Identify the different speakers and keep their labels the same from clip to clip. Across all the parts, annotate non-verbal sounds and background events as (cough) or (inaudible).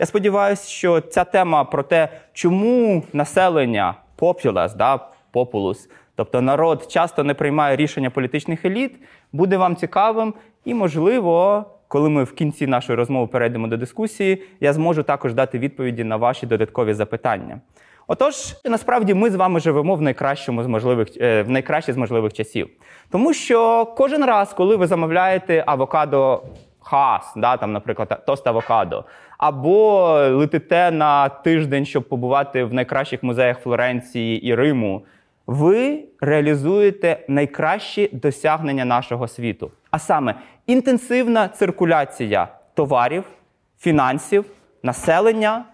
Speaker 1: я сподіваюся, що ця тема про те, чому населення populace, да, populus, тобто народ часто не приймає рішення політичних еліт, буде вам цікавим і, можливо, коли ми в кінці нашої розмови перейдемо до дискусії, я зможу також дати відповіді на ваші додаткові запитання. Отож, насправді ми з вами живемо в найкращому з можливих е, в найкращі з можливих часів. Тому що кожен раз, коли ви замовляєте авокадо хас, да, там, наприклад, тост авокадо, або летите на тиждень, щоб побувати в найкращих музеях Флоренції і Риму, ви реалізуєте найкращі досягнення нашого світу. А саме інтенсивна циркуляція товарів, фінансів, населення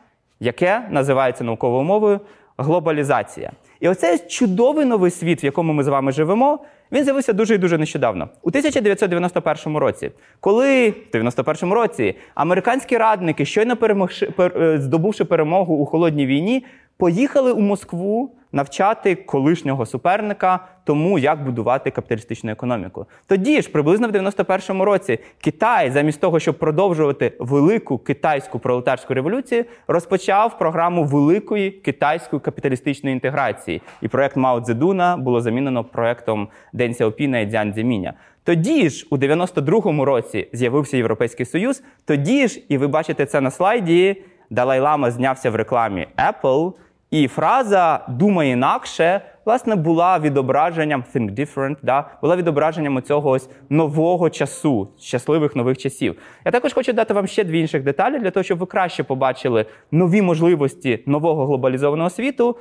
Speaker 1: яке називається науковою мовою глобалізація. І оцей чудовий новий світ, в якому ми з вами живемо, він з'явився дуже і дуже нещодавно. У 1991 році, коли в 91-му році американські радники, щойно перемогши, пер, здобувши перемогу у холодній війні, поїхали у Москву навчати колишнього суперника тому, як будувати капіталістичну економіку. Тоді ж, приблизно в 91-му році, Китай, замість того, щоб продовжувати велику китайську пролетарську революцію, розпочав програму великої китайської капіталістичної інтеграції. І проект Мао Цзедуна було замінено проектом Ден Сяопіна і Дзян Цзіміня. Тоді ж, у 92-му році, з'явився Європейський Союз. Тоді ж, і ви бачите це на слайді, Далай Лама знявся в рекламі Apple. І фраза думай інакше, власне, була відображенням think different, да, була відображенням цього ось нового часу, щасливих нових часів. Я також хочу дати вам ще дві інших деталі для того, щоб ви краще побачили нові можливості нового глобалізованого світу.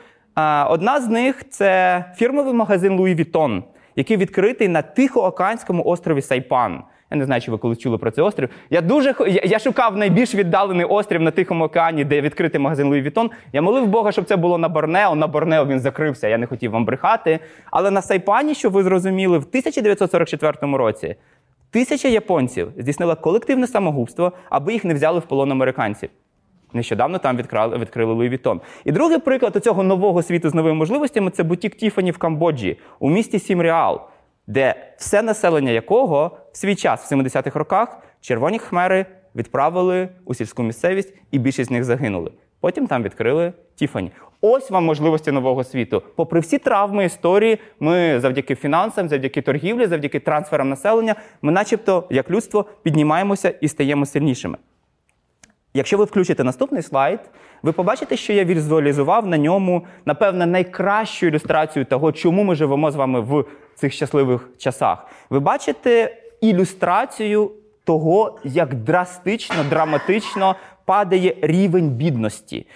Speaker 1: Одна з них це фірмовий магазин Louis Vuitton, який відкритий на Тихоокеанському острові Сайпан. Я не знаю, чи ви коли чули про цей острів. Я дуже я, я шукав найбільш віддалений острів на Тихому океані, де відкритий магазин Louis Vuitton. Я молив Бога, щоб це було на Борнео. На Борнео він закрився. Я не хотів вам брехати. Але на Сайпані, щоб ви зрозуміли, в 1944 році тисяча японців здійснила колективне самогубство, аби їх не взяли в полон американців. Нещодавно там відкрали, відкрили Louis Vuitton. І другий приклад цього нового світу з новими можливостями це бутік Tiffany в Камбоджі у місті Сіємреап де все населення якого в свій час, в 70-х роках, червоні хмери відправили у сільську місцевість, і більшість з них загинули. Потім там відкрили Тіфані. Ось вам можливості нового світу. Попри всі травми історії, ми завдяки фінансам, завдяки торгівлі, завдяки трансферам населення, ми, начебто, як людство, піднімаємося і стаємо сильнішими. Якщо ви включите наступний слайд, ви побачите, що я візуалізував на ньому, напевне, найкращу ілюстрацію того, чому ми живемо з вами в цих щасливих часах. Ви бачите ілюстрацію того, як драстично, драматично падає рівень бідності.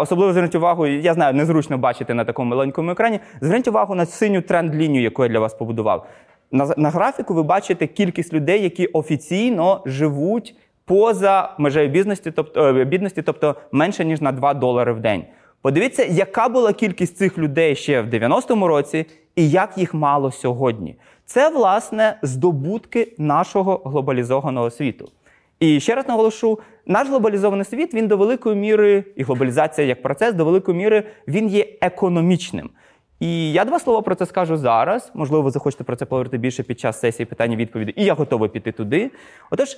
Speaker 1: Особливо зверніть увагу, я знаю, незручно бачити на такому маленькому екрані. Зверніть увагу на синю тренд-лінію, яку я для вас побудував. На, на графіку ви бачите кількість людей, які офіційно живуть поза межею бідності, тобто е, бідності, тобто менше ніж на 2 долари в день. Подивіться, яка була кількість цих людей ще в 90-му році, і як їх мало сьогодні. Це, власне, здобутки нашого глобалізованого світу. І ще раз наголошу, наш глобалізований світ він до великої міри, і глобалізація як процес до великої міри він є економічним. І я два слова про це скажу зараз. Можливо, ви захочете про це поговорити більше під час сесії питання відповіді, і я готовий піти туди. Отож,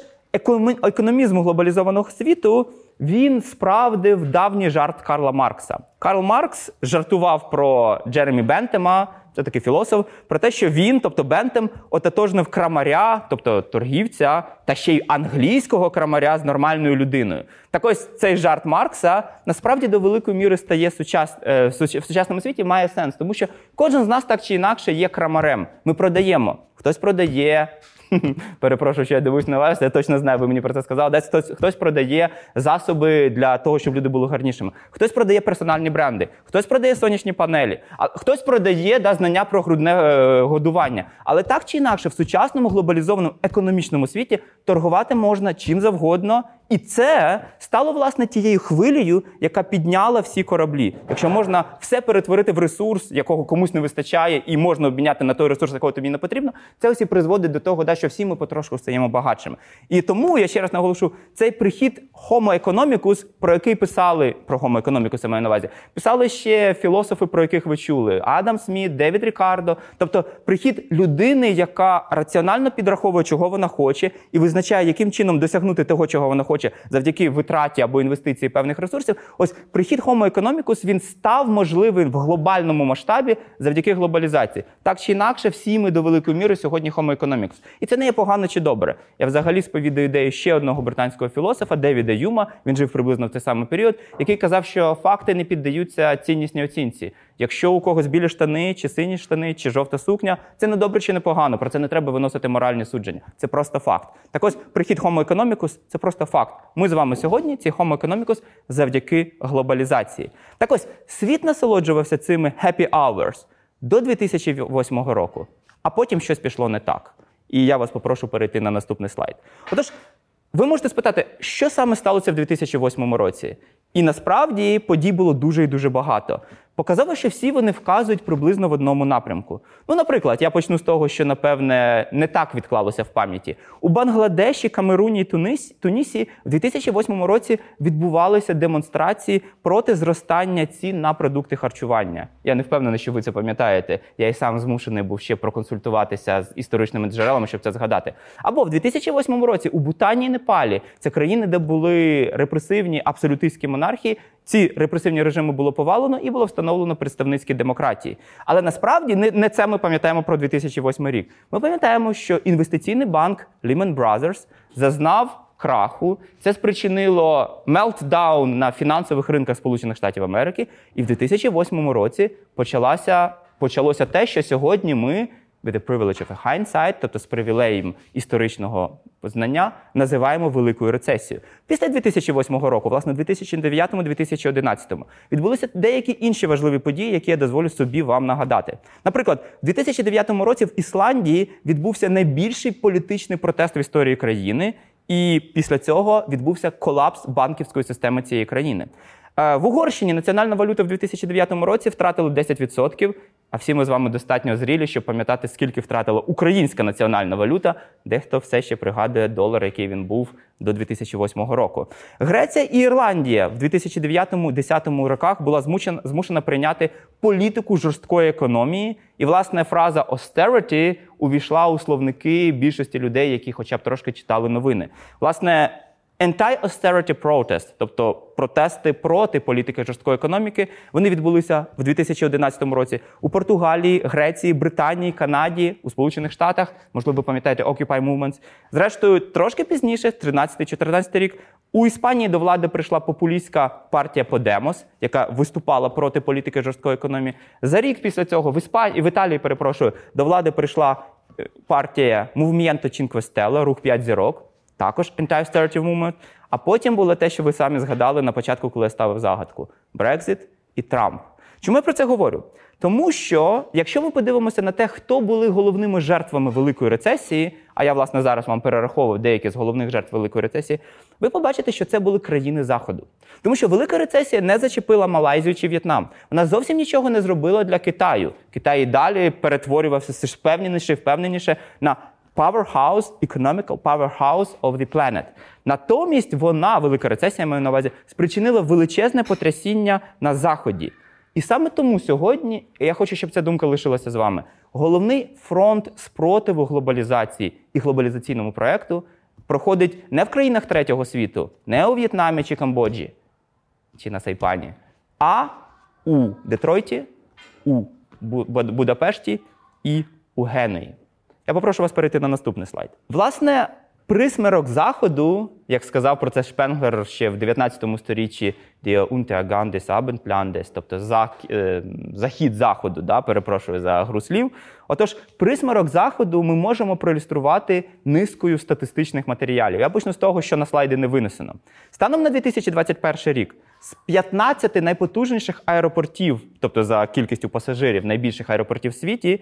Speaker 1: економізм глобалізованого світу він справдив давній жарт Карла Маркса. Карл Маркс жартував про Джеремі Бентема, це такий філософ, про те, що він, тобто Бентем, ототожнив крамаря, тобто торгівця, та ще й англійського крамаря з нормальною людиною. Так ось цей жарт Маркса насправді до великої міри стає сучас... Е, в сучасному світі має сенс, тому що кожен з нас так чи інакше є крамарем. Ми продаємо. Хтось продає (laughs) Перепрошую, що я дивусь на вас, я точно знаю, ви мені про це сказали. Десь хтось хтось продає засоби для того, щоб люди були гарнішими. Хтось продає персональні бренди, хтось продає сонячні панелі, а хтось продає да, знання про грудне е, годування. Але так чи інакше, в сучасному глобалізованому економічному світі торгувати можна чим завгодно. І це стало власне тією хвилею, яка підняла всі кораблі. Якщо можна все перетворити в ресурс, якого комусь не вистачає, і можна обміняти на той ресурс, якого тобі не потрібно, це ось і призводить до того, що всі ми потрошку стаємо багатшими. І тому я ще раз наголошу, цей прихід Homo economicus, про який писали про Homo economicus, я маю на увазі, писали ще філософи, про яких ви чули: Адам Сміт, Девід Рікардо. Тобто прихід людини, яка раціонально підраховує, чого вона хоче, і визначає, яким чином досягнути того, чого вона хоче хоче завдяки витраті або інвестиції певних ресурсів. Ось прихід Homo economicus, він став можливим в глобальному масштабі завдяки глобалізації. Так чи інакше, всі ми до великої міри сьогодні Homo economicus. І це не є погано чи добре. Я взагалі сповідаю ідею ще одного британського філософа Девіда Юма. Він жив приблизно в той самий період, який казав, що факти не піддаються ціннісній оцінці. Якщо у когось білі штани, чи сині штани, чи жовта сукня, це не добре чи не погано. Про це не треба виносити моральні судження. Це просто факт. Так ось прихід Homo economicus – це просто факт. Ми з вами сьогодні ці Homo economicus завдяки глобалізації. Так ось світ насолоджувався цими happy hours до 2008 року, а потім щось пішло не так. І я вас попрошу перейти на наступний слайд. Отож, ви можете спитати, що саме сталося в 2008 році? І насправді подій було дуже і дуже багато. Показово, що всі вони вказують приблизно в одному напрямку. Ну, наприклад, я почну з того, що напевне не так відклалося в пам'яті. У Бангладеші, Камеруні і Тунісі в 2008 році відбувалися демонстрації проти зростання цін на продукти харчування. Я не впевнений, що ви це пам'ятаєте. Я і сам змушений був ще проконсультуватися з історичними джерелами, щоб це згадати. Або в 2008 році у Бутані і Непалі це країни, де були репресивні абсолютистські монархії. Ці репресивні режими було повалено і було встановлено представницькі демократії. Але насправді не, не це ми пам'ятаємо про 2008 рік. Ми пам'ятаємо, що інвестиційний банк Lehman Brothers зазнав краху. Це спричинило мелтдаун на фінансових ринках Сполучених Штатів Америки. І в 2008 році почалася, почалося те, що сьогодні ми with the privilege of hindsight, тобто з привілеєм історичного знання, називаємо великою рецесією. Після 2008 року, власне, в 2009-2011 відбулися деякі інші важливі події, які я дозволю собі вам нагадати. Наприклад, в 2009 році в Ісландії відбувся найбільший політичний протест в історії країни, і після цього відбувся колапс банківської системи цієї країни. Е, В Угорщині національна валюта в 2009 році втратила 10%, а всі ми з вами достатньо зрілі, щоб пам'ятати, скільки втратила українська національна валюта. Дехто все ще пригадує долар, який він був до 2008 року. Греція і Ірландія в 2009-2010 роках була змушена, змушена прийняти політику жорсткої економії. І, власне, фраза austerity увійшла у словники більшості людей, які хоча б трошки читали новини. Власне, Anti-austerity protest, тобто протести проти політики жорсткої економіки, вони відбулися в 2011 році у Португалії, Греції, Британії, Канаді, у Сполучених Штатах. Можливо, ви пам'ятаєте Occupy Movements. Зрештою, трошки пізніше, 13-14 рік, у Іспанії до влади прийшла популістська партія Подемос, яка виступала проти політики жорсткої економії. За рік після цього в Іспанії в Італії, перепрошую, до влади прийшла е, партія Cinque Stelle, рух 5 зірок також anti-austerity movement. А потім було те, що ви самі згадали на початку, коли я ставив загадку: Брекзит і Трамп. Чому я про це говорю? Тому що, якщо ми подивимося на те, хто були головними жертвами великої рецесії, а я, власне, зараз вам перераховую деякі з головних жертв великої рецесії, ви побачите, що це були країни Заходу. Тому що велика рецесія не зачепила Малайзію чи В'єтнам. Вона зовсім нічого не зробила для Китаю. Китай і далі перетворювався все ж впевненіше і впевненіше на powerhouse, economical powerhouse of the planet. Натомість вона, велика рецесія, маю на увазі, спричинила величезне потрясіння на Заході. І саме тому сьогодні, і я хочу, щоб ця думка лишилася з вами, головний фронт спротиву глобалізації і глобалізаційному проекту проходить не в країнах третього світу, не у В'єтнамі чи Камбоджі, чи на Сайпані, а у Детройті, у Будапешті і у Генуї. Я попрошу вас перейти на наступний слайд. Власне, присмерок Заходу, як сказав про це Шпенглер ще в 19 сторіччі Die Untergang des Abendlandes, тобто е, захід Заходу, да, перепрошую за гру слів. Отож, присмерок Заходу ми можемо проілюструвати низкою статистичних матеріалів. Я почну з того, що на слайди не винесено. Станом на 2021 рік з 15 найпотужніших аеропортів, тобто за кількістю пасажирів найбільших аеропортів в світі,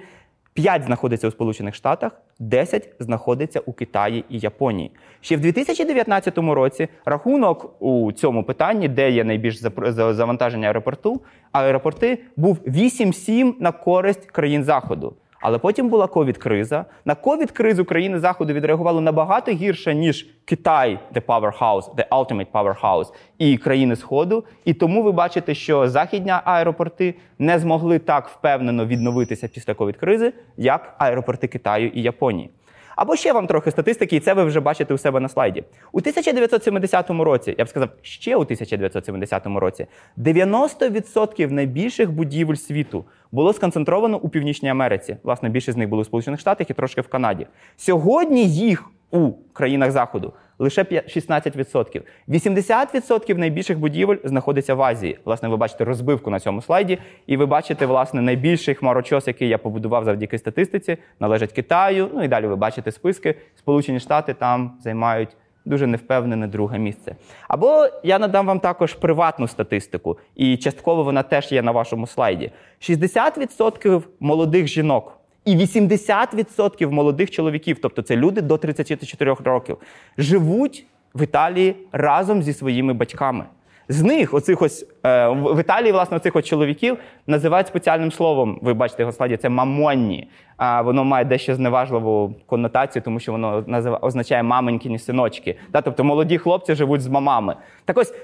Speaker 1: 5 знаходиться у Сполучених Штатах, 10 знаходиться у Китаї і Японії. Ще в 2019 році рахунок у цьому питанні, де є найбільш завантаження аеропорту, аеропорти, був 8-7 на користь країн Заходу. Але потім була ковід-криза. На ковід-кризу країни Заходу відреагували набагато гірше, ніж Китай, the powerhouse, the ultimate powerhouse, і країни Сходу. І тому ви бачите, що західні аеропорти не змогли так впевнено відновитися після ковід-кризи, як аеропорти Китаю і Японії. Або ще вам трохи статистики, і це ви вже бачите у себе на слайді. У 1970 році, я б сказав, ще у 1970 році 90% найбільших будівель світу було сконцентровано у Північній Америці. Власне, більшість з них були у Сполучених Штатах і трошки в Канаді. Сьогодні їх у країнах Заходу лише 16%. 80% найбільших будівель знаходиться в Азії. Власне, ви бачите розбивку на цьому слайді, і ви бачите, власне, найбільший хмарочос, який я побудував завдяки статистиці, належить Китаю. Ну і далі ви бачите списки. Сполучені Штати там займають. Дуже невпевнене друге місце. Або я надам вам також приватну статистику, і частково вона теж є на вашому слайді. 60% молодих жінок і 80% молодих чоловіків, тобто це люди до 34 років, живуть в Італії разом зі своїми батьками. З них, оцих ось е, в Італії, власне, оцих ось чоловіків називають спеціальним словом. Ви бачите його це мамонні. А воно має дещо зневажливу коннотацію, тому що воно означає маменькіні синочки. Тобто молоді хлопці живуть з мамами. Так ось.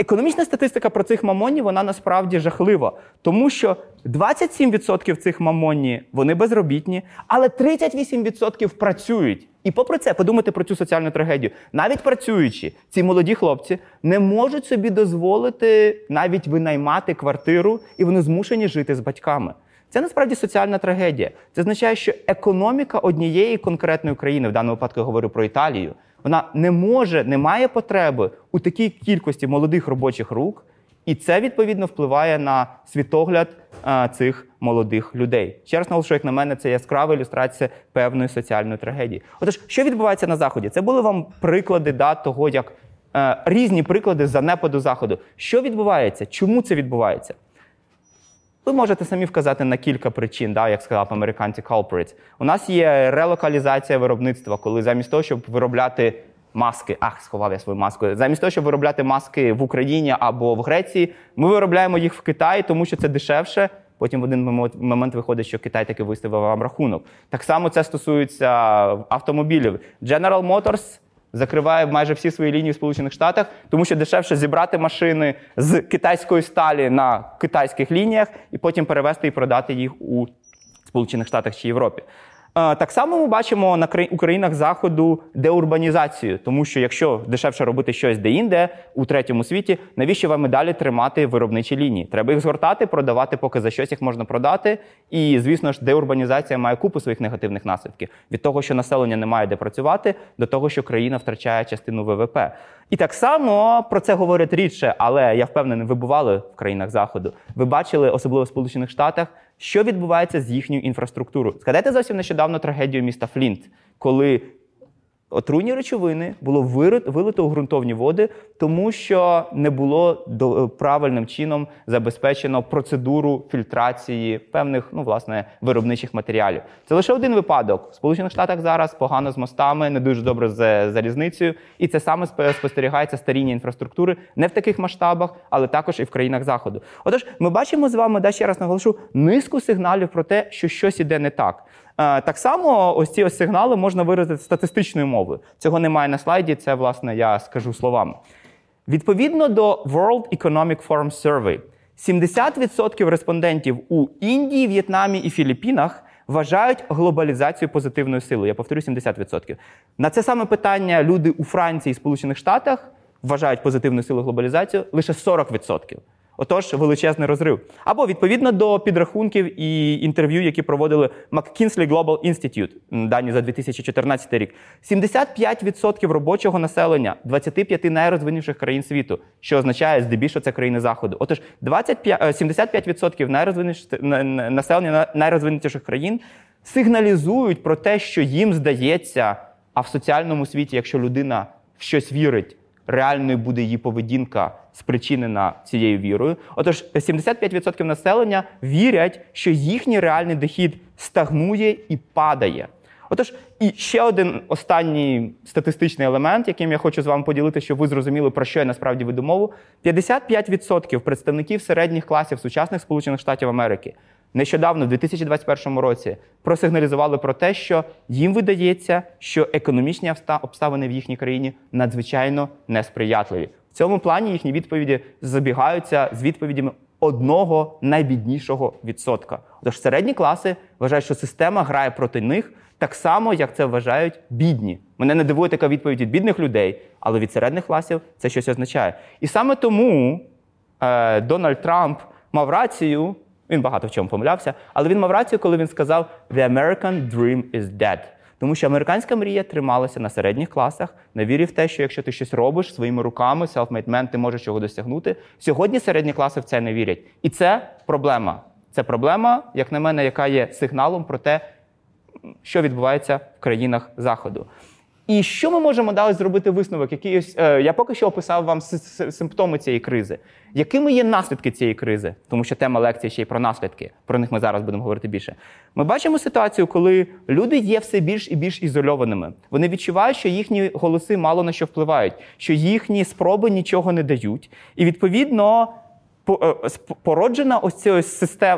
Speaker 1: Економічна статистика про цих мамонів, вона насправді жахлива, тому що 27% цих мамоні вони безробітні, але 38% працюють. І попри це, подумайте про цю соціальну трагедію. Навіть працюючи, ці молоді хлопці не можуть собі дозволити навіть винаймати квартиру, і вони змушені жити з батьками. Це насправді соціальна трагедія. Це означає, що економіка однієї конкретної країни, в даному випадку я говорю про Італію, вона не може, не має потреби у такій кількості молодих робочих рук, і це відповідно впливає на світогляд а, цих молодих людей. Ще наголошую, як на мене, це яскрава ілюстрація певної соціальної трагедії. Отож, що відбувається на заході? Це були вам приклади да, того, як е, різні приклади занепаду заходу. Що відбувається? Чому це відбувається? Ви можете самі вказати на кілька причин, да, як сказав американці culprits. У нас є релокалізація виробництва, коли замість того, щоб виробляти маски, ах, сховав я свою маску. Замість того, щоб виробляти маски в Україні або в Греції, ми виробляємо їх в Китаї, тому що це дешевше. Потім в один момент виходить, що Китай таки виставив вам рахунок. Так само це стосується автомобілів. General Motors закриває майже всі свої лінії в Сполучених Штатах, тому що дешевше зібрати машини з китайської сталі на китайських лініях і потім перевезти і продати їх у Сполучених Штатах чи Європі. Так само ми бачимо на Українах заходу деурбанізацію, тому що якщо дешевше робити щось де-інде у третьому світі, навіщо вам і далі тримати виробничі лінії? Треба їх згортати, продавати, поки за щось їх можна продати. І звісно ж, деурбанізація має купу своїх негативних наслідків від того, що населення не має де працювати, до того, що країна втрачає частину ВВП. І так само про це говорять рідше, але я впевнений, ви бували в країнах заходу. Ви бачили, особливо в Сполучених Штатах, що відбувається з їхньою інфраструктурою. Згадайте зовсім нещодавно трагедію міста Флінт, коли Отруйні речовини було вилито у ґрунтовні води, тому що не було е, правильним чином забезпечено процедуру фільтрації певних ну, власне, виробничих матеріалів. Це лише один випадок. В Сполучених Штатах зараз погано з мостами, не дуже добре з залізницею, і це саме спостерігається старіння інфраструктури не в таких масштабах, але також і в країнах заходу. Отож, ми бачимо з вами, да, ще раз наголошу, низку сигналів про те, що щось іде не так. Е, так само ось ці ось сигнали можна виразити статистичною мовою. Цього немає на слайді, це, власне, я скажу словами. Відповідно до World Economic Forum Survey, 70% респондентів у Індії, В'єтнамі і Філіппінах вважають глобалізацію позитивною силою. Я повторю 70%. На це саме питання люди у Франції і Сполучених Штатах вважають позитивною силою глобалізацію лише 40%. Отож, величезний розрив. Або відповідно до підрахунків і інтерв'ю, які проводили McKinsey Global Institute, дані за 2014 рік, 75% робочого населення 25 найрозвинніших країн світу, що означає здебільшого це країни заходу. Отож, 25, 75% е, найрозвиніших населення найрозвинутіших країн сигналізують про те, що їм здається, а в соціальному світі, якщо людина в щось вірить реальною буде її поведінка спричинена цією вірою. Отож, 75% населення вірять, що їхній реальний дохід стагнує і падає. Отож, і ще один останній статистичний елемент, яким я хочу з вами поділити, щоб ви зрозуміли, про що я насправді веду мову. 55% представників середніх класів сучасних Сполучених Штатів Америки нещодавно, в 2021 році, просигналізували про те, що їм видається, що економічні обставини в їхній країні надзвичайно несприятливі. В цьому плані їхні відповіді забігаються з відповідями одного найбіднішого відсотка. Тож середні класи вважають, що система грає проти них так само, як це вважають бідні. Мене не дивує така відповідь від бідних людей, але від середніх класів це щось означає. І саме тому е, Дональд Трамп мав рацію. Він багато в чому помилявся, але він мав рацію, коли він сказав «The American dream is dead». Тому що американська мрія трималася на середніх класах, на вірі в те, що якщо ти щось робиш своїми руками, self-made man, ти можеш чого досягнути. Сьогодні середні класи в це не вірять. І це проблема. Це проблема, як на мене, яка є сигналом про те, що відбувається в країнах Заходу. І що ми можемо далі зробити висновок? Який, е, я поки що описав вам симптоми цієї кризи. Якими є наслідки цієї кризи? Тому що тема лекції ще й про наслідки. Про них ми зараз будемо говорити більше. Ми бачимо ситуацію, коли люди є все більш і більш ізольованими. Вони відчувають, що їхні голоси мало на що впливають, що їхні спроби нічого не дають. І відповідно породжена ось цією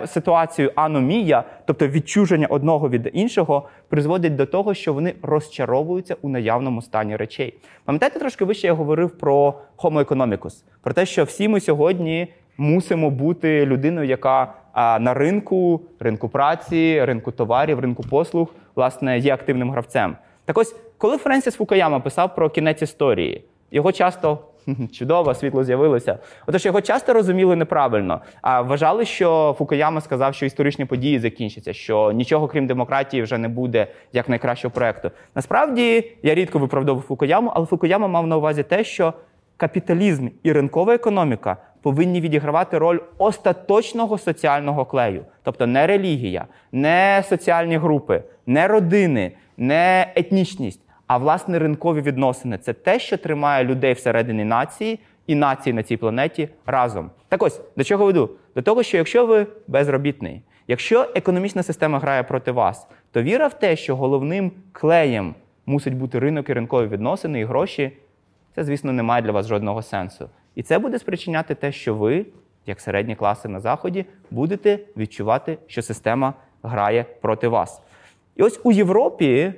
Speaker 1: ситуацією аномія, тобто відчуження одного від іншого, призводить до того, що вони розчаровуються у наявному стані речей. Пам'ятаєте, трошки вище я говорив про Homo economicus, про те, що всі ми сьогодні мусимо бути людиною, яка на ринку, ринку праці, ринку товарів, ринку послуг, власне, є активним гравцем. Так ось, коли Френсіс Фукаяма писав про кінець історії, його часто (laughs) Чудово, світло з'явилося. Отож, його часто розуміли неправильно. А вважали, що Фукуяма сказав, що історичні події закінчаться, що нічого крім демократії вже не буде як найкращого проекту. Насправді я рідко виправдовував Фукуяму, але Фукуяма мав на увазі те, що капіталізм і ринкова економіка повинні відігравати роль остаточного соціального клею, тобто не релігія, не соціальні групи, не родини, не етнічність а власне ринкові відносини це те, що тримає людей всередині нації і нації на цій планеті разом. Так ось до чого веду? До того, що якщо ви безробітний, якщо економічна система грає проти вас, то віра в те, що головним клеєм мусить бути ринок і ринкові відносини і гроші, це, звісно, не має для вас жодного сенсу. І це буде спричиняти те, що ви, як середні класи на Заході, будете відчувати, що система грає проти вас. І ось у Європі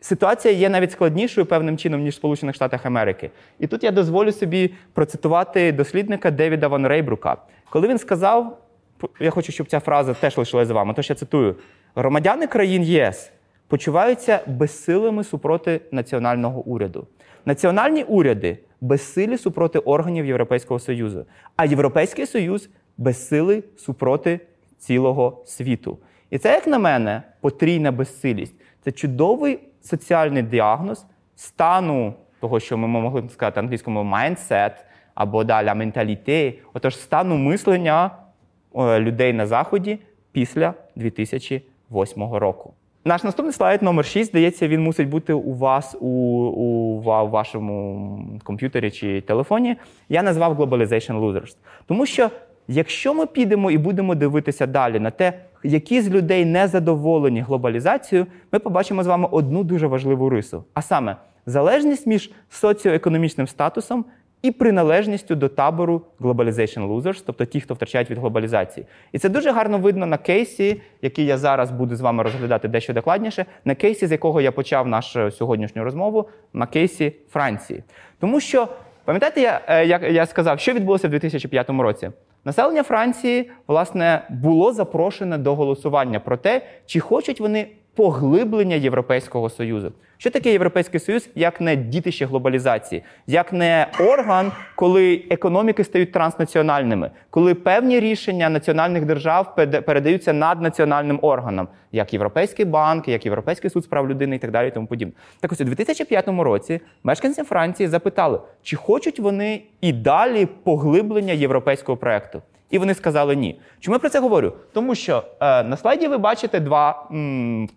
Speaker 1: ситуація є навіть складнішою певним чином, ніж в Сполучених Штатах Америки. І тут я дозволю собі процитувати дослідника Девіда Ван Рейбрука. Коли він сказав, я хочу, щоб ця фраза теж лишилася з вами, тож я цитую: громадяни країн ЄС почуваються безсилими супроти національного уряду. Національні уряди безсилі супроти органів Європейського Союзу, а Європейський Союз безсилий супроти цілого світу. І це, як на мене, потрійна безсилість. Це чудовий соціальний діагноз стану того, що ми могли б сказати англійському mindset або далі менталіте, отож стану мислення е, людей на Заході після 2008 року. Наш наступний слайд номер 6, здається, він мусить бути у вас у, у, у вашому комп'ютері чи телефоні. Я назвав Globalization Losers. Тому що якщо ми підемо і будемо дивитися далі на те, які з людей не задоволені глобалізацією, ми побачимо з вами одну дуже важливу рису. А саме залежність між соціоекономічним статусом і приналежністю до табору Globalization Losers, тобто ті, хто втрачають від глобалізації. І це дуже гарно видно на кейсі, який я зараз буду з вами розглядати дещо докладніше, на кейсі, з якого я почав нашу сьогоднішню розмову, на кейсі Франції. Тому що, пам'ятаєте, я, е, як я сказав, що відбулося в 2005 році? Населення Франції власне було запрошене до голосування про те, чи хочуть вони поглиблення Європейського союзу. Що таке Європейський Союз, як не дітище глобалізації, як не орган, коли економіки стають транснаціональними, коли певні рішення національних держав передаються наднаціональним органам, як Європейський банк, як Європейський суд з прав людини і так далі. І тому подібне. Так ось у 2005 році мешканці Франції запитали, чи хочуть вони і далі поглиблення європейського проекту. І вони сказали ні. Чому я про це говорю? Тому що е, на слайді ви бачите два м,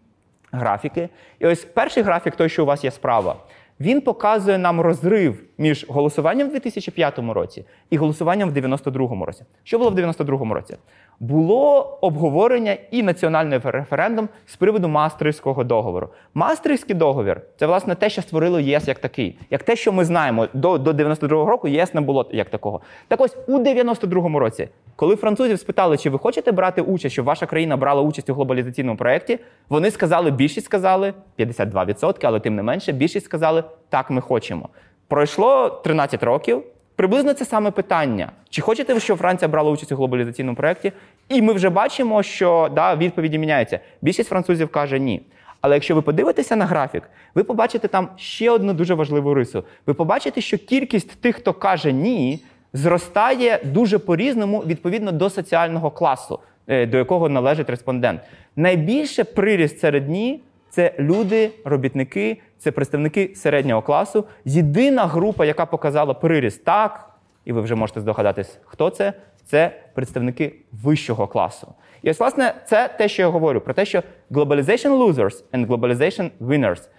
Speaker 1: графіки. І ось перший графік, той, що у вас є справа, він показує нам розрив між голосуванням в 2005 році і голосуванням в 92 році. Що було в 92 році? Було обговорення і національний референдум з приводу Мастрихського договору. Мастрихський договір це власне те, що створило ЄС як такий, як те, що ми знаємо до до 92-го року, ЄС не було як такого. Так ось у 92-му році, коли французів спитали, чи ви хочете брати участь, щоб ваша країна брала участь у глобалізаційному проєкті, вони сказали, більшість сказали 52%, але тим не менше, більшість сказали так, ми хочемо. Пройшло 13 років. Приблизно це саме питання. Чи хочете ви, щоб Франція брала участь у глобалізаційному проєкті? І ми вже бачимо, що да, відповіді міняються. Більшість французів каже ні. Але якщо ви подивитеся на графік, ви побачите там ще одну дуже важливу рису. Ви побачите, що кількість тих, хто каже ні, зростає дуже по-різному відповідно до соціального класу, е, до якого належить респондент. Найбільше приріст серед ні це люди, робітники, це представники середнього класу. Єдина група, яка показала приріст так, і ви вже можете здогадатись, хто це. Це представники вищого класу. І ось, власне, це те, що я говорю, про те, що globalization losers and globalization winners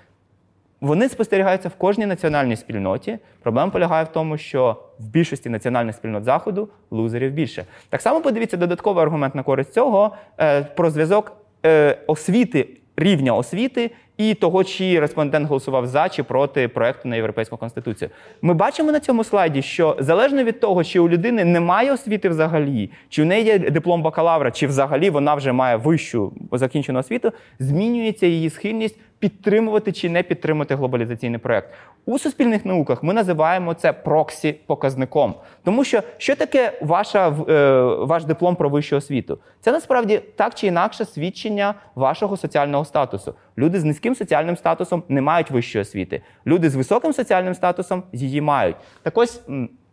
Speaker 1: вони спостерігаються в кожній національній спільноті. Проблема полягає в тому, що в більшості національних спільнот заходу лузерів більше. Так само подивіться додатковий аргумент на користь цього е, про зв'язок е, освіти, рівня освіти і того, чи респондент голосував за чи проти проекту на європейську конституцію. Ми бачимо на цьому слайді, що залежно від того, чи у людини немає освіти взагалі, чи у неї є диплом бакалавра, чи взагалі вона вже має вищу закінчену освіту, змінюється її схильність підтримувати чи не підтримувати глобалізаційний проект. У суспільних науках ми називаємо це проксі показником. Тому що що таке ваша, е, ваш диплом про вищу освіту? Це насправді так чи інакше свідчення вашого соціального статусу. Люди з низьким соціальним статусом не мають вищої освіти. Люди з високим соціальним статусом її мають. Так ось.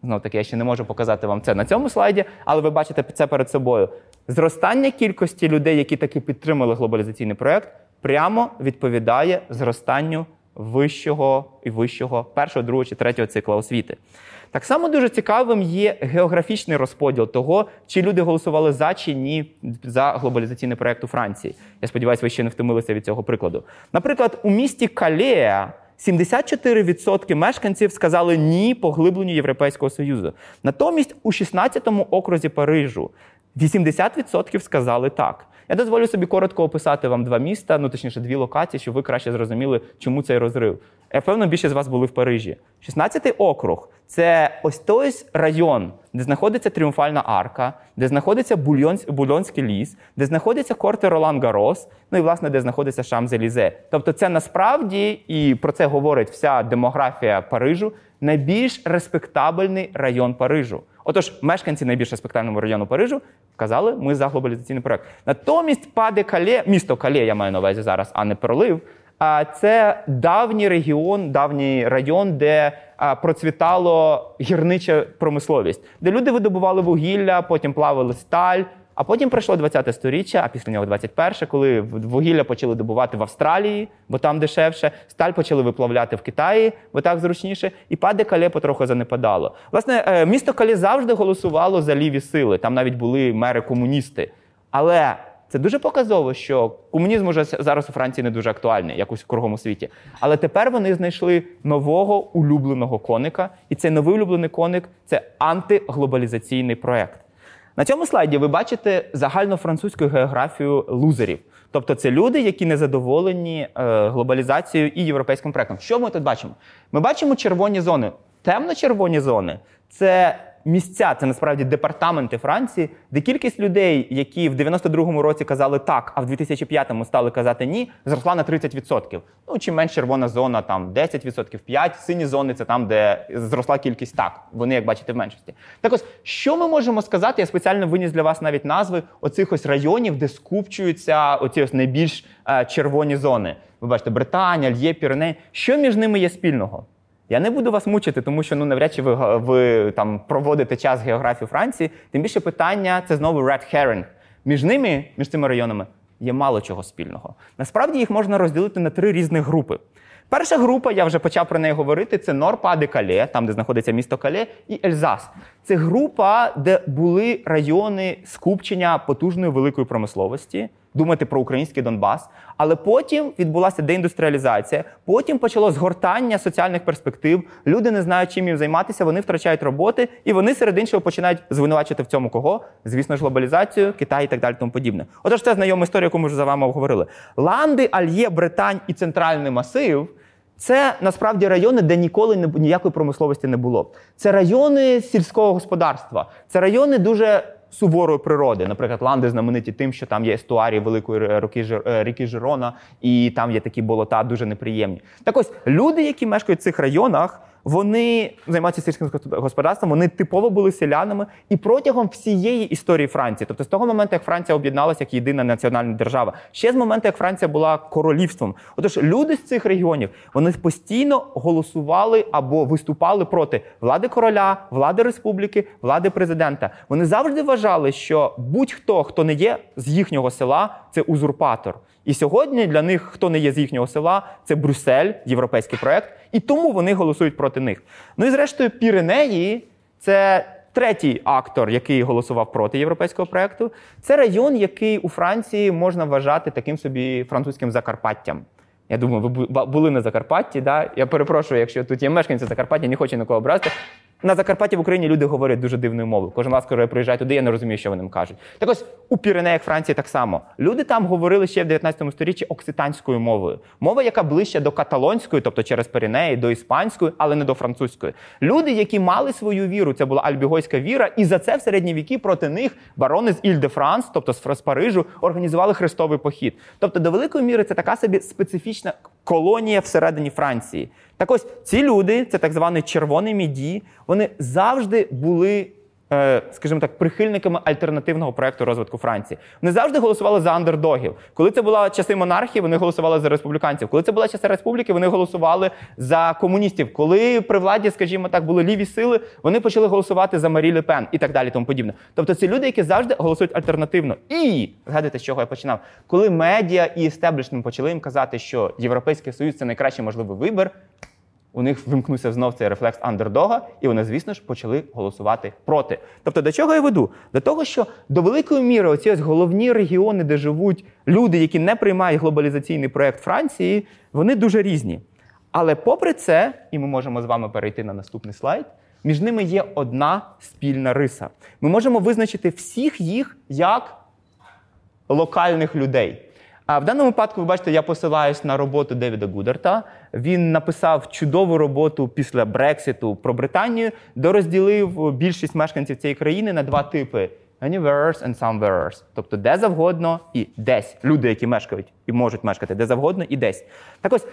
Speaker 1: Знов таки, я ще не можу показати вам це на цьому слайді, але ви бачите це перед собою. Зростання кількості людей, які таки підтримали глобалізаційний проект, прямо відповідає зростанню вищого і вищого першого, другого чи третього цикла освіти. Так само дуже цікавим є географічний розподіл того, чи люди голосували за чи ні за глобалізаційний проект у Франції. Я сподіваюся, ви ще не втомилися від цього прикладу. Наприклад, у місті Калея 74% мешканців сказали ні поглибленню Європейського Союзу. Натомість у 16-му окрузі Парижу 80% сказали так. Я дозволю собі коротко описати вам два міста, ну точніше, дві локації, щоб ви краще зрозуміли, чому цей розрив. Я певно, більше з вас були в Парижі. 16-й округ це ось той район, де знаходиться Тріумфальна арка, де знаходиться Бульонський ліс, де знаходиться корти Ролан Гарос, ну і власне, де знаходиться Шам-Зелізе. Тобто, це насправді, і про це говорить вся демографія Парижу, найбільш респектабельний район Парижу. Отож, мешканці найбільш респектабельного району Парижу казали, ми за глобалізаційний проект. Натомість паде Кале, місто Кале, я маю на увазі зараз, а не пролив. А це давній регіон, давній район, де процвітало гірнича промисловість, де люди видобували вугілля, потім плавали сталь. А потім прийшло 20-те сторіччя, а після нього 21-ше, коли вугілля почали добувати в Австралії, бо там дешевше, сталь почали виплавляти в Китаї, бо так зручніше, і паде кале потроху занепадало. Власне, е, місто Кале завжди голосувало за ліві сили. Там навіть були мери комуністи. Але це дуже показово, що комунізм уже зараз у Франції не дуже актуальний, як у кругом світі. Але тепер вони знайшли нового улюбленого коника, і цей новий улюблений коник це антиглобалізаційний проект. На цьому слайді ви бачите загальну французьку географію лузерів. Тобто це люди, які не задоволені е, глобалізацією і європейським проектом. Що ми тут бачимо? Ми бачимо червоні зони. Темно-червоні зони це місця, це насправді департаменти Франції, де кількість людей, які в 92-му році казали так, а в 2005-му стали казати ні, зросла на 30%. Ну чим менш червона зона, там 10%, 5%, сині зони це там, де зросла кількість так. Вони, як бачите, в меншості. Так ось, що ми можемо сказати? Я спеціально виніс для вас навіть назви оцих ось районів, де скупчуються оці ось найбільш е, червоні зони. Ви бачите, Британія, Л'є, Піреней. Що між ними є спільного? Я не буду вас мучити, тому що ну навряд чи ви ви там проводите час географії Франції. Тим більше питання це знову red herring. Між ними, між цими районами, є мало чого спільного. Насправді їх можна розділити на три різних групи. Перша група, я вже почав про неї говорити, це Норпа де Кале, там де знаходиться місто Кале, і Ельзас. Це група, де були райони скупчення потужної великої промисловості думати про український Донбас. Але потім відбулася деіндустріалізація, потім почало згортання соціальних перспектив. Люди не знають, чим їм займатися, вони втрачають роботи, і вони серед іншого починають звинувачити в цьому кого? Звісно ж, глобалізацію, Китай і так далі. Тому подібне. Отож, це знайома історія, яку ми вже за вами обговорили. Ланди, Альє, Британь і центральний масив. Це насправді райони, де ніколи ніякої промисловості не було. Це райони сільського господарства, це райони дуже суворої природи. Наприклад, ланди знамениті тим, що там є естуарії великої ріки, е, ріки Жирона, і там є такі болота дуже неприємні. Так ось люди, які мешкають в цих районах, вони займаються сільським господарством, вони типово були селянами і протягом всієї історії Франції, тобто з того моменту, як Франція об'єдналася як єдина національна держава, ще з моменту, як Франція була королівством. Отож, люди з цих регіонів вони постійно голосували або виступали проти влади короля, влади республіки, влади президента. Вони завжди вважали, що будь-хто, хто не є з їхнього села, це узурпатор. І сьогодні для них, хто не є з їхнього села, це Брюссель, європейський проект, і тому вони голосують проти них. Ну і зрештою, Піренеї це третій актор, який голосував проти європейського проекту. Це район, який у Франції можна вважати таким собі французьким Закарпаттям. Я думаю, ви були на Закарпатті. Да? Я перепрошую, якщо тут є мешканці Закарпаття, не хочу нікого образити. На Закарпатті в Україні люди говорять дуже дивною мовою. Кожен раз, коли я приїжджаю туди, я не розумію, що вони їм кажуть. Так ось у Піренеях Франції так само. Люди там говорили ще в 19 сторіччі окситанською мовою. Мова, яка ближче до каталонської, тобто через Піренеї, до іспанської, але не до французької. Люди, які мали свою віру, це була альбігойська віра, і за це в середні віки проти них барони з Іль де Франс, тобто з Парижу, організували хрестовий похід. Тобто, до великої міри це така собі специфічна колонія всередині Франції. Так ось ці люди, це так званий червоний міді, вони завжди були Е, скажімо так, прихильниками альтернативного проекту розвитку Франції. Вони завжди голосували за андердогів. Коли це була часи монархії, вони голосували за республіканців. Коли це була часи республіки, вони голосували за комуністів. Коли при владі, скажімо так, були ліві сили, вони почали голосувати за Марі Лепен і так далі. Тому подібне. Тобто, це люди, які завжди голосують альтернативно. І згадуйте, з чого я починав, коли медіа і істеблішмент почали їм казати, що європейський союз це найкращий можливий вибір у них вимкнувся знов цей рефлекс андердога, і вони, звісно ж, почали голосувати проти. Тобто, до чого я веду? До того, що до великої міри оці ось головні регіони, де живуть люди, які не приймають глобалізаційний проект Франції, вони дуже різні. Але попри це, і ми можемо з вами перейти на наступний слайд. Між ними є одна спільна риса. Ми можемо визначити всіх їх як локальних людей. А в даному випадку, ви бачите, я посилаюсь на роботу Девіда Гудерта. Він написав чудову роботу після Брекситу про Британію, де розділив більшість мешканців цієї країни на два типи: anywheres and somewheres. Тобто де завгодно і десь. Люди, які мешкають і можуть мешкати де завгодно і десь. Так ось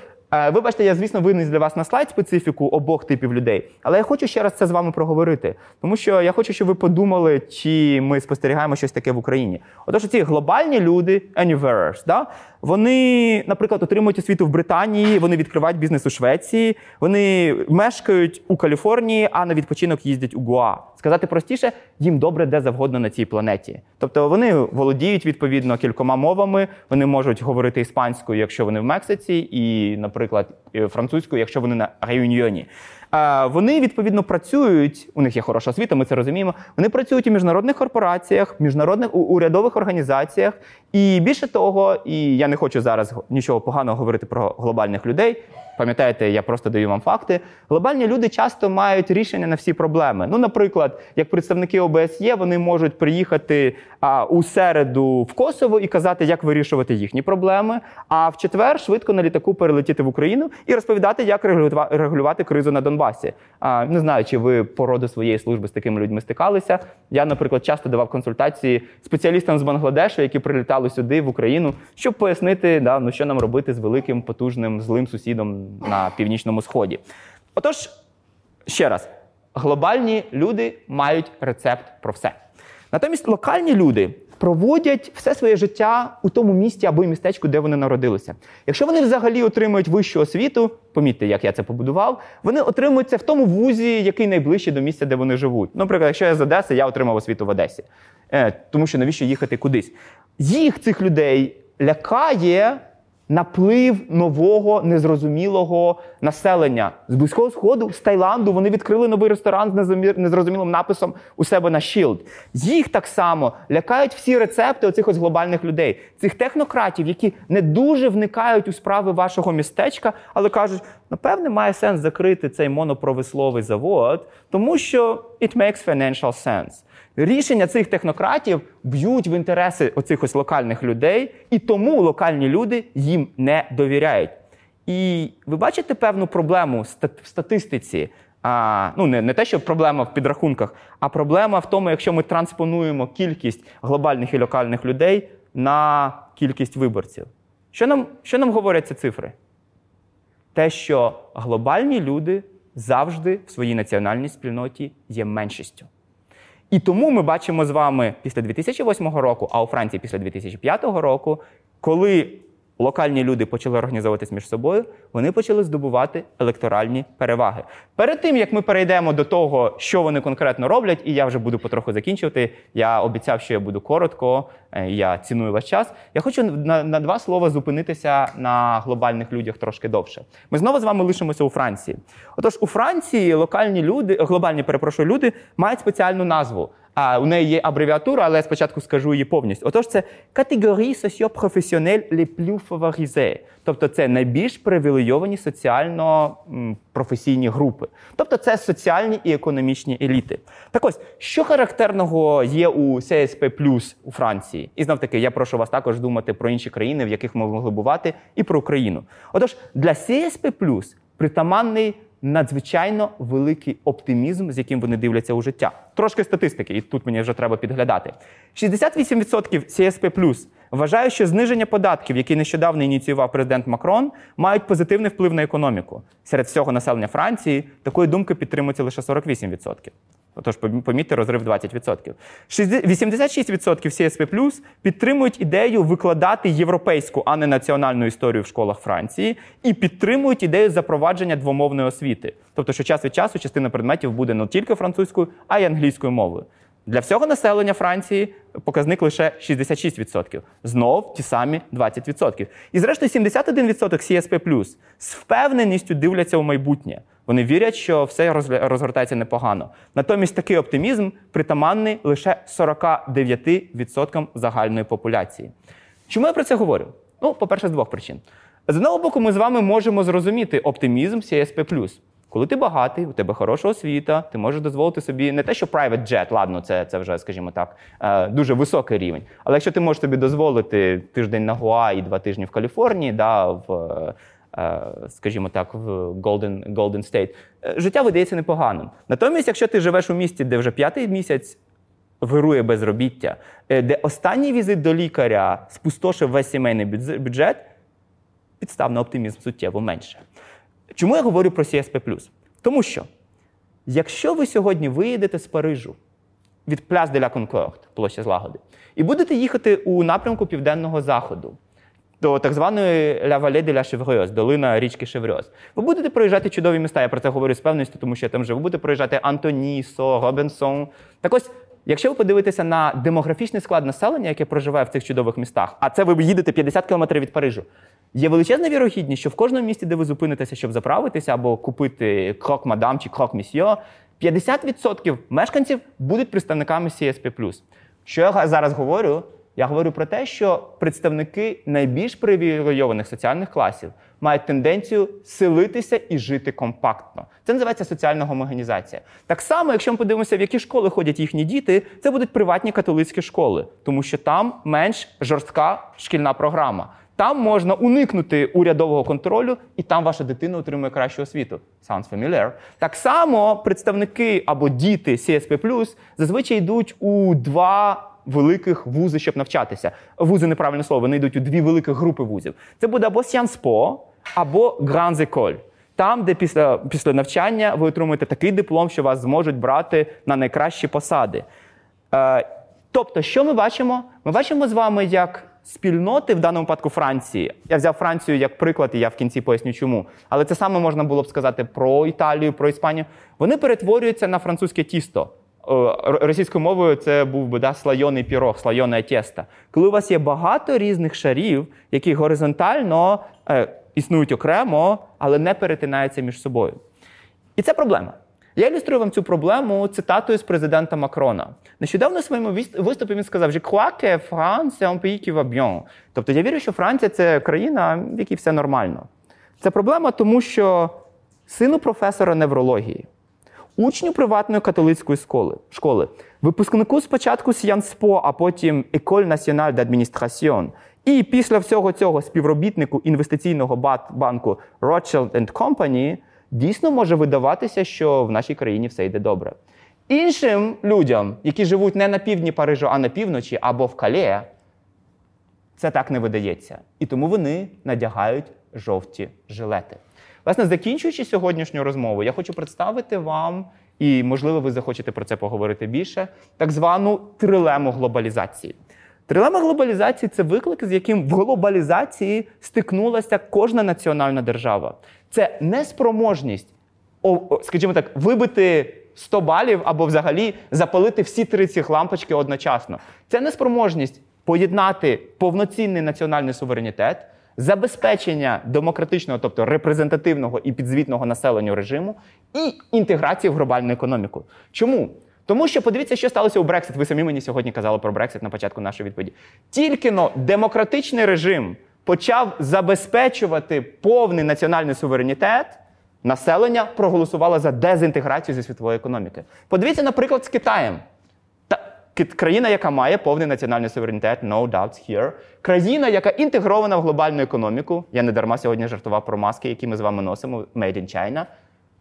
Speaker 1: вибачте, я, звісно, виніс для вас на слайд специфіку обох типів людей, але я хочу ще раз це з вами проговорити, тому що я хочу, щоб ви подумали, чи ми спостерігаємо щось таке в Україні. Отож, ці глобальні люди, anywheres, да, вони, наприклад, отримують освіту в Британії, вони відкривають бізнес у Швеції, вони мешкають у Каліфорнії, а на відпочинок їздять у Гуа. Сказати простіше, їм добре де завгодно на цій планеті. Тобто вони володіють відповідно кількома мовами, вони можуть говорити іспанською, якщо вони в Мексиці, і, наприклад, французькою, якщо вони на реюньйоні. Вони відповідно працюють. У них є хороша освіта, ми це розуміємо. Вони працюють у міжнародних корпораціях, міжнародних урядових організаціях. І більше того, і я не хочу зараз нічого поганого говорити про глобальних людей. Пам'ятаєте, я просто даю вам факти. Глобальні люди часто мають рішення на всі проблеми. Ну, наприклад, як представники ОБСЄ, вони можуть приїхати а, у середу в Косово і казати, як вирішувати їхні проблеми. А в четвер швидко на літаку перелетіти в Україну і розповідати, як регулювати кризу на Донбасі. А, Не знаю, чи ви по роду своєї служби з такими людьми стикалися. Я, наприклад, часто давав консультації спеціалістам з Бангладешу, які прилітали сюди в Україну, щоб пояснити, да, ну що нам робити з великим потужним злим сусідом на північному сході. Отож, ще раз, глобальні люди мають рецепт про все. Натомість локальні люди проводять все своє життя у тому місті або містечку, де вони народилися. Якщо вони взагалі отримують вищу освіту, помітьте, як я це побудував, вони отримують це в тому вузі, який найближчий до місця, де вони живуть. Наприклад, якщо я з Одеси, я отримав освіту в Одесі. Е, Тому що навіщо їхати кудись? Їх цих людей лякає наплив нового незрозумілого населення з близького сходу, з Таїланду. Вони відкрили новий ресторан з незрозумілим написом у себе на Shield. Їх так само лякають всі рецепти оцих ось глобальних людей, цих технократів, які не дуже вникають у справи вашого містечка, але кажуть, напевне, має сенс закрити цей монопровисловий завод, тому що it makes financial sense. Рішення цих технократів б'ють в інтереси оцих ось локальних людей, і тому локальні люди їм не довіряють. І ви бачите певну проблему в статистиці. А, Ну, не не те, що проблема в підрахунках, а проблема в тому, якщо ми транспонуємо кількість глобальних і локальних людей на кількість виборців. Що нам, Що нам говорять ці цифри? Те, що глобальні люди завжди в своїй національній спільноті є меншістю. І тому ми бачимо з вами після 2008 року, а у Франції після 2005 року, коли локальні люди почали організовуватись між собою, вони почали здобувати електоральні переваги. Перед тим як ми перейдемо до того, що вони конкретно роблять, і я вже буду потроху закінчувати. Я обіцяв, що я буду коротко. е, Я ціную ваш час. Я хочу на, на два слова зупинитися на глобальних людях трошки довше. Ми знову з вами лишимося у Франції. Отож, у Франції локальні люди, глобальні перепрошую, люди мають спеціальну назву. А у неї є абревіатура, але я спочатку скажу її повністю. Отож, це категорії соціопрофесіонель plus favorisés. Тобто це найбільш привілейовані соціально-професійні групи. Тобто це соціальні і економічні еліти. Так ось, що характерного є у CSP у Франції? І знов таки, я прошу вас також думати про інші країни, в яких ми могли бувати, і про Україну. Отож, для CSP притаманний надзвичайно великий оптимізм, з яким вони дивляться у життя. Трошки статистики, і тут мені вже треба підглядати. 68% CSP вважають, що зниження податків, які нещодавно ініціював президент Макрон, мають позитивний вплив на економіку. Серед всього населення Франції такої думки підтримується лише 48%. Отож, помітьте розрив 20%. 86% CSP підтримують ідею викладати європейську, а не національну історію в школах Франції, і підтримують ідею запровадження двомовної освіти. Тобто, що час від часу частина предметів буде не тільки французькою, а й англійською мовою. Для всього населення Франції показник лише 66%. Знов ті самі 20%. І зрештою 71% CSP з впевненістю дивляться у майбутнє. Вони вірять, що все розгортається непогано. Натомість такий оптимізм притаманний лише 49% загальної популяції. Чому я про це говорю? Ну, по-перше, з двох причин. З одного боку, ми з вами можемо зрозуміти оптимізм CSP+. Коли ти багатий, у тебе хороша освіта, ти можеш дозволити собі не те, що private jet, ладно, це це вже, скажімо так, е, дуже високий рівень. Але якщо ти можеш собі дозволити тиждень на Гуа і два тижні в Каліфорнії, да, в, е, скажімо так, в Golden, Golden State, е, життя видається непоганим. Натомість, якщо ти живеш у місті, де вже п'ятий місяць вирує безробіття, де останній візит до лікаря спустошив весь сімейний бюджет, підстав на оптимізм суттєво менше. Чому я говорю про CSP? Тому що, якщо ви сьогодні виїдете з Парижу від Пляс де ля Конкорд, площа Злагоди, і будете їхати у напрямку Південного Заходу, до так званої Ля Вале де ля Шеврьоз, долина річки Шеврьоз, ви будете проїжджати чудові міста. Я про це говорю з певністю, тому що я там живу. Ви будете проїжджати Антонісо, Робінсон. Так ось. Якщо ви подивитеся на демографічний склад населення, яке проживає в цих чудових містах, а це ви їдете 50 кілометрів від Парижу, Є величезна вірогідність, що в кожному місті, де ви зупинитеся, щоб заправитися або купити крок мадам чи крок місьо, 50% мешканців будуть представниками CSP+. Що я зараз говорю? Я говорю про те, що представники найбільш привілейованих соціальних класів мають тенденцію селитися і жити компактно. Це називається соціальна гомогенізація. Так само, якщо ми подивимося, в які школи ходять їхні діти, це будуть приватні католицькі школи, тому що там менш жорстка шкільна програма. Там можна уникнути урядового контролю, і там ваша дитина отримує кращу освіту. Sounds familiar. Так само представники або діти CSP+, зазвичай йдуть у два великих вузи, щоб навчатися. Вузи неправильне слово, вони йдуть у дві великих групи вузів. Це буде або Sciences або École. Там, де після після навчання ви отримуєте такий диплом, що вас зможуть брати на найкращі посади. Е, Тобто, що ми бачимо? Ми бачимо з вами, як спільноти в даному випадку Франції. Я взяв Францію як приклад, і я в кінці поясню, чому. Але це саме можна було б сказати про Італію, про Іспанію. Вони перетворюються на французьке тісто. Російською мовою це був би да, слайоний пірог, слайоне тісто. Коли у вас є багато різних шарів, які горизонтально е, існують окремо, але не перетинаються між собою. І це проблема. Я ілюструю вам цю проблему цитатою з президента Макрона. Нещодавно в своєму виступі він сказав, «Je crois que France est un pays qui va bien». Тобто я вірю, що Франція це країна, в якій все нормально. Це проблема, тому що сину професора неврології, учню приватної католицької школи, школи випускнику спочатку Сіянспо, а потім École Nationale d'Administration, і після всього цього співробітнику інвестиційного банку Rothschild Company – дійсно може видаватися, що в нашій країні все йде добре. Іншим людям, які живуть не на півдні Парижу, а на півночі або в Кале, це так не видається. І тому вони надягають жовті жилети. Власне, закінчуючи сьогоднішню розмову, я хочу представити вам, і можливо, ви захочете про це поговорити більше, так звану трилему глобалізації. Трилема глобалізації це виклик, з яким в глобалізації стикнулася кожна національна держава. Це неспроможність, скажімо так, вибити 100 балів або взагалі запалити всі три ці лампочки одночасно. Це неспроможність поєднати повноцінний національний суверенітет, забезпечення демократичного, тобто репрезентативного і підзвітного населенню режиму, і інтеграції в глобальну економіку. Чому? Тому що подивіться, що сталося у Брексит. Ви самі мені сьогодні казали про Брексит на початку нашої відповіді. Тільки но демократичний режим почав забезпечувати повний національний суверенітет. Населення проголосувало за дезінтеграцію зі світової економіки. Подивіться, наприклад, з Китаєм. Країна, яка має повний національний суверенітет, no doubts here. Країна, яка інтегрована в глобальну економіку. Я не дарма сьогодні жартував про маски, які ми з вами носимо, made in China.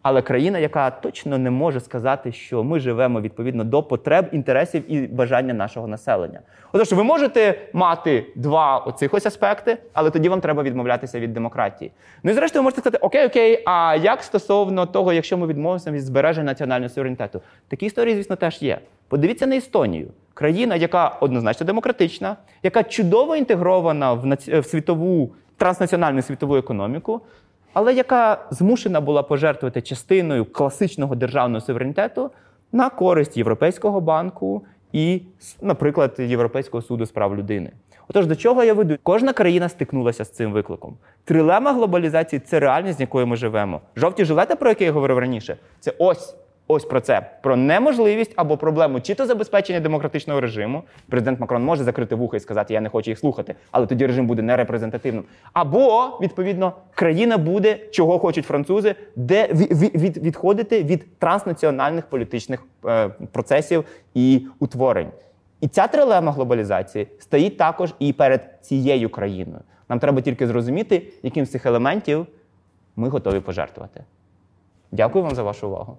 Speaker 1: Але країна, яка точно не може сказати, що ми живемо відповідно до потреб, інтересів і бажання нашого населення. Отож, ви можете мати два оцих ось аспекти, але тоді вам треба відмовлятися від демократії. Ну і зрештою, ви можете сказати, окей, окей, а як стосовно того, якщо ми відмовимося від збереження національного суверенітету? Такі історії, звісно, теж є. Подивіться на Естонію. Країна, яка однозначно демократична, яка чудово інтегрована в, наці- в світову транснаціональну світову економіку, але яка змушена була пожертвувати частиною класичного державного суверенітету на користь Європейського банку і, наприклад, Європейського суду з прав людини. Отож, до чого я веду? Кожна країна стикнулася з цим викликом. Трилема глобалізації це реальність, з якою ми живемо. Жовті жилети, про які я говорив раніше, це ось. Ось про це про неможливість або проблему чи то забезпечення демократичного режиму. Президент Макрон може закрити вуха і сказати, я не хочу їх слухати, але тоді режим буде нерепрезентативним. Або відповідно країна буде, чого хочуть французи, де ві- ві- від, відходити від транснаціональних політичних е, процесів і утворень. І ця трилема глобалізації стоїть також і перед цією країною. Нам треба тільки зрозуміти, яким з цих елементів ми готові пожертвувати. Дякую вам за вашу увагу.